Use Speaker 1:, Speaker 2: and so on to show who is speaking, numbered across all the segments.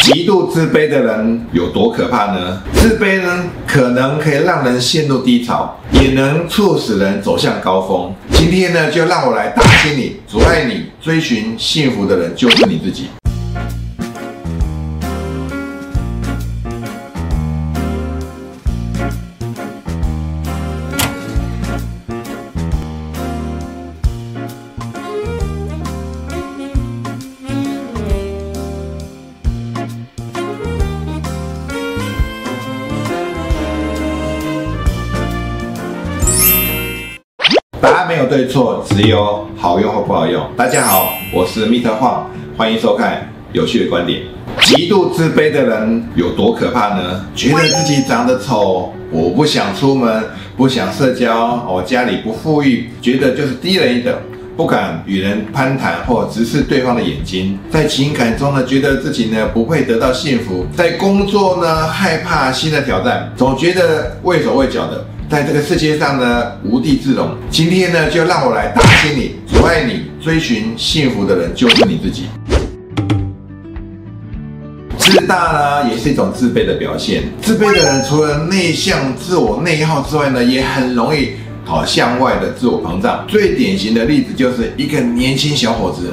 Speaker 1: 极度自卑的人有多可怕呢？自卑呢，可能可以让人陷入低潮，也能促使人走向高峰。今天呢，就让我来打击你，阻碍你追寻幸福的人就是你自己。对错，只有好用或不好用。大家好，我是密特晃，欢迎收看有趣的观点。极度自卑的人有多可怕呢？觉得自己长得丑，我不想出门，不想社交，我家里不富裕，觉得就是低人一等，不敢与人攀谈或直视对方的眼睛。在情感中呢，觉得自己呢不会得到幸福；在工作呢，害怕新的挑战，总觉得畏手畏脚的。在这个世界上呢，无地自容。今天呢，就让我来打醒你，阻碍你追寻幸福的人就是你自己。自大呢，也是一种自卑的表现。自卑的人除了内向、自我内耗之外呢，也很容易好向外的自我膨胀。最典型的例子就是一个年轻小伙子。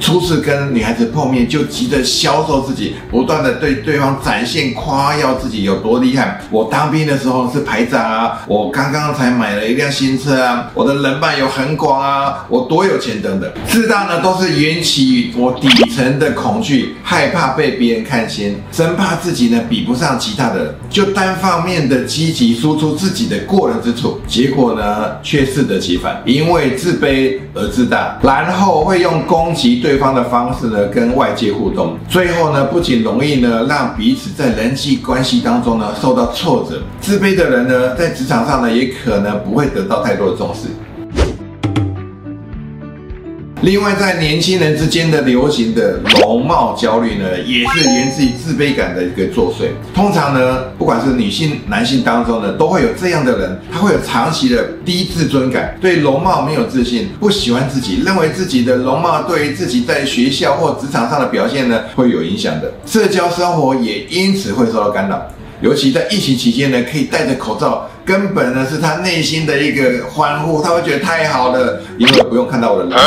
Speaker 1: 初次跟女孩子碰面，就急着销售自己，不断的对对方展现夸耀自己有多厉害。我当兵的时候是排长啊，我刚刚才买了一辆新车啊，我的人脉有很广啊，我多有钱等等。自大呢，都是缘起于我底层的恐惧，害怕被别人看清，生怕自己呢比不上其他的人，就单方面的积极输出自己的过人之处，结果呢却适得其反，因为自卑而自大，然后会用攻击。对对方的方式呢，跟外界互动，最后呢，不仅容易呢，让彼此在人际关系当中呢受到挫折。自卑的人呢，在职场上呢，也可能不会得到太多的重视。另外，在年轻人之间的流行的容貌焦虑呢，也是源自于自卑感的一个作祟。通常呢，不管是女性、男性当中呢，都会有这样的人，他会有长期的低自尊感，对容貌没有自信，不喜欢自己，认为自己的容貌对于自己在学校或职场上的表现呢，会有影响的。社交生活也因此会受到干扰。尤其在疫情期间呢，可以戴着口罩，根本呢是他内心的一个欢呼，他会觉得太好了，因为不用看到我的脸。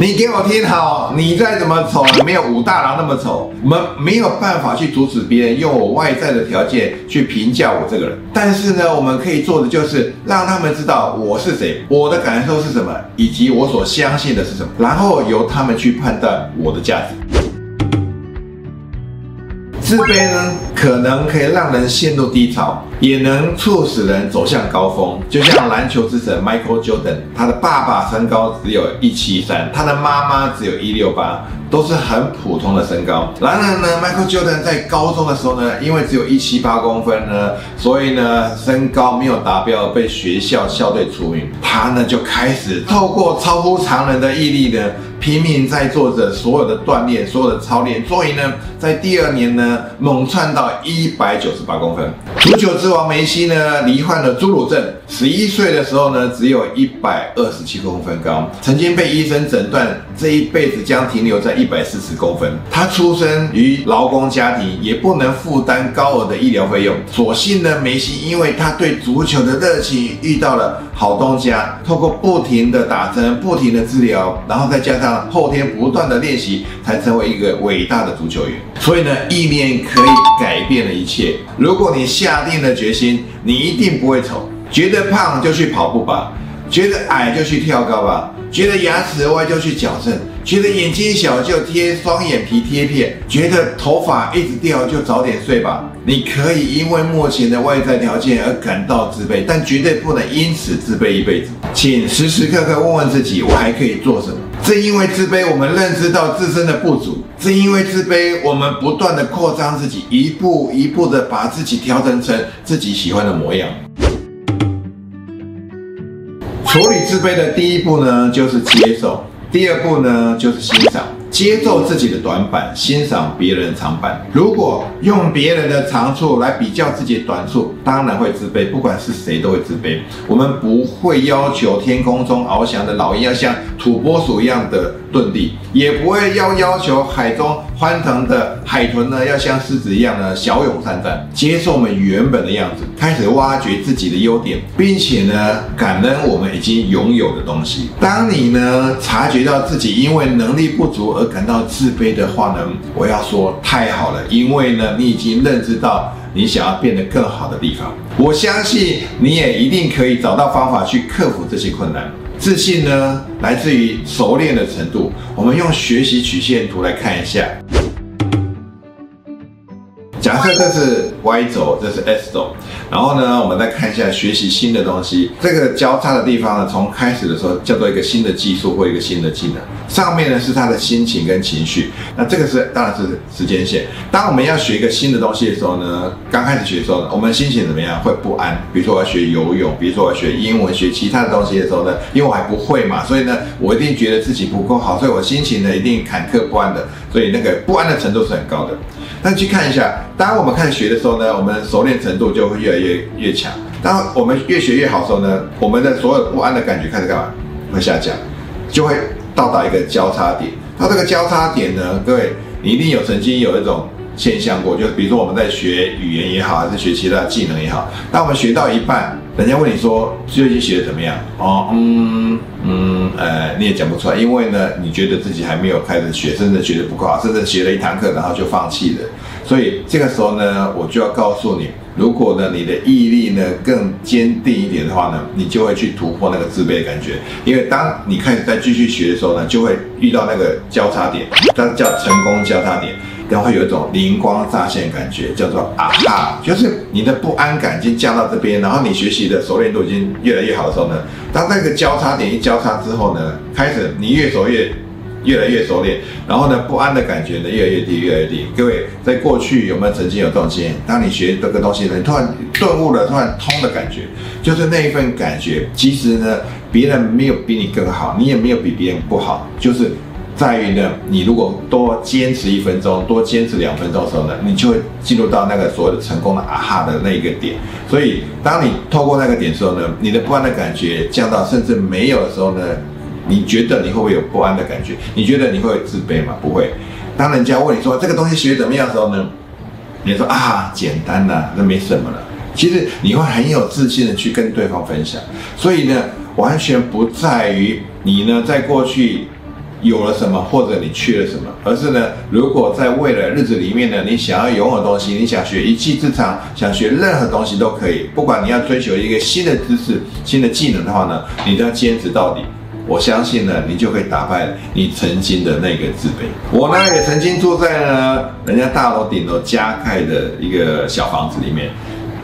Speaker 1: 你给我听好，你再怎么丑，没有武大郎那么丑，我们没有办法去阻止别人用我外在的条件去评价我这个人。但是呢，我们可以做的就是让他们知道我是谁，我的感受是什么，以及我所相信的是什么，然后由他们去判断我的价值。自卑呢，可能可以让人陷入低潮，也能促使人走向高峰。就像篮球之神 Michael Jordan，他的爸爸身高只有一七三，他的妈妈只有一六八。都是很普通的身高。然而呢，Michael Jordan 在高中的时候呢，因为只有一七八公分呢，所以呢身高没有达标，被学校校队除名。他呢就开始透过超乎常人的毅力呢，拼命在做着所有的锻炼，所有的操练。终于呢，在第二年呢，猛窜到一百九十八公分。足球之王梅西呢，罹患了侏儒症，十一岁的时候呢，只有一百二十七公分高，曾经被医生诊断这一辈子将停留在。一百四十公分，他出生于劳工家庭，也不能负担高额的医疗费用。所幸呢，梅西因为他对足球的热情，遇到了好东家，透过不停的打针、不停的治疗，然后再加上后天不断的练习，才成为一个伟大的足球员。所以呢，意念可以改变了一切。如果你下定了决心，你一定不会丑。觉得胖就去跑步吧，觉得矮就去跳高吧。觉得牙齿歪就去矫正，觉得眼睛小就贴双眼皮贴片，觉得头发一直掉就早点睡吧。你可以因为目前的外在条件而感到自卑，但绝对不能因此自卑一辈子。请时时刻刻问问自己，我还可以做什么？正因为自卑，我们认知到自身的不足；正因为自卑，我们不断的扩张自己，一步一步的把自己调整成自己喜欢的模样。处理自卑的第一步呢，就是接受；第二步呢，就是欣赏。接受自己的短板，欣赏别人的长板。如果用别人的长处来比较自己的短处，当然会自卑。不管是谁都会自卑。我们不会要求天空中翱翔的老鹰要像土拨鼠一样的遁地，也不会要要求海中欢腾的海豚呢要像狮子一样呢骁勇善战，接受我们原本的样子，开始挖掘自己的优点，并且呢感恩我们已经拥有的东西。当你呢察觉到自己因为能力不足而感到自卑的话呢，我要说太好了，因为呢你已经认知到。你想要变得更好的地方，我相信你也一定可以找到方法去克服这些困难。自信呢，来自于熟练的程度。我们用学习曲线图来看一下。假设这是 Y 轴，这是 S 轴，然后呢，我们再看一下学习新的东西。这个交叉的地方呢，从开始的时候叫做一个新的技术或一个新的技能。上面呢是他的心情跟情绪。那这个是当然是时间线。当我们要学一个新的东西的时候呢，刚开始学的时候呢，我们心情怎么样？会不安。比如说我要学游泳，比如说我要学英文，学其他的东西的时候呢，因为我还不会嘛，所以呢，我一定觉得自己不够好，所以我心情呢一定坎坷不安的。所以那个不安的程度是很高的。那去看一下。当我们开始学的时候呢，我们熟练程度就会越来越越强。当我们越学越好的时候呢，我们的所有不安的感觉开始干嘛？会下降，就会到达一个交叉点。它这个交叉点呢，各位，你一定有曾经有一种现象过，就是比如说我们在学语言也好，还是学其他技能也好，当我们学到一半，人家问你说最近学的怎么样？哦，嗯嗯，呃，你也讲不出来，因为呢，你觉得自己还没有开始学，甚至学的不够好，甚至学了一堂课然后就放弃了。所以这个时候呢，我就要告诉你，如果呢你的毅力呢更坚定一点的话呢，你就会去突破那个自卑的感觉。因为当你开始再继续学的时候呢，就会遇到那个交叉点，它叫成功交叉点，然后会有一种灵光乍现感觉，叫做啊哈，就是你的不安感已经降到这边，然后你学习的熟练度已经越来越好的时候呢，当那个交叉点一交叉之后呢，开始你越走越。越来越熟练，然后呢，不安的感觉呢越来越低，越来越低。各位，在过去有没有曾经有这种经验？当你学这个东西，你突然顿悟了，突然通的感觉，就是那一份感觉。其实呢，别人没有比你更好，你也没有比别人不好，就是在于呢，你如果多坚持一分钟，多坚持两分钟的时候呢，你就会进入到那个所谓的成功的啊哈的那一个点。所以，当你透过那个点时候呢，你的不安的感觉降到甚至没有的时候呢。你觉得你会不会有不安的感觉？你觉得你会有自卑吗？不会。当人家问你说这个东西学怎么样的时候呢？你说啊，简单呐，那没什么了。其实你会很有自信的去跟对方分享。所以呢，完全不在于你呢在过去有了什么或者你缺了什么，而是呢，如果在未来日子里面呢，你想要拥有东西，你想学一技之长，想学任何东西都可以。不管你要追求一个新的知识、新的技能的话呢，你都要坚持到底。我相信呢，你就可以打败你曾经的那个自卑。我呢也曾经住在呢人家大楼顶楼加盖的一个小房子里面，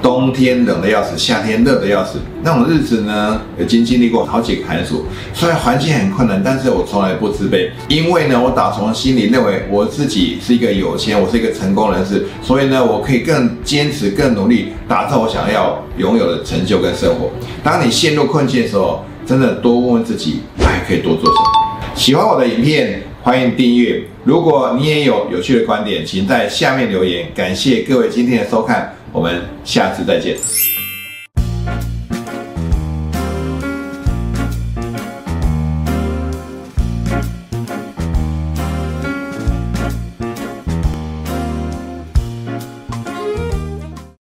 Speaker 1: 冬天冷的要死，夏天热的要死，那种日子呢，已经经历过好几个寒暑。虽然环境很困难，但是我从来不自卑，因为呢，我打从心里认为我自己是一个有钱，我是一个成功人士，所以呢，我可以更坚持、更努力，打造我想要拥有的成就跟生活。当你陷入困境的时候，真的多问问自己，还可以多做什么？喜欢我的影片，欢迎订阅。如果你也有有趣的观点，请在下面留言。感谢各位今天的收看，我们下次再见。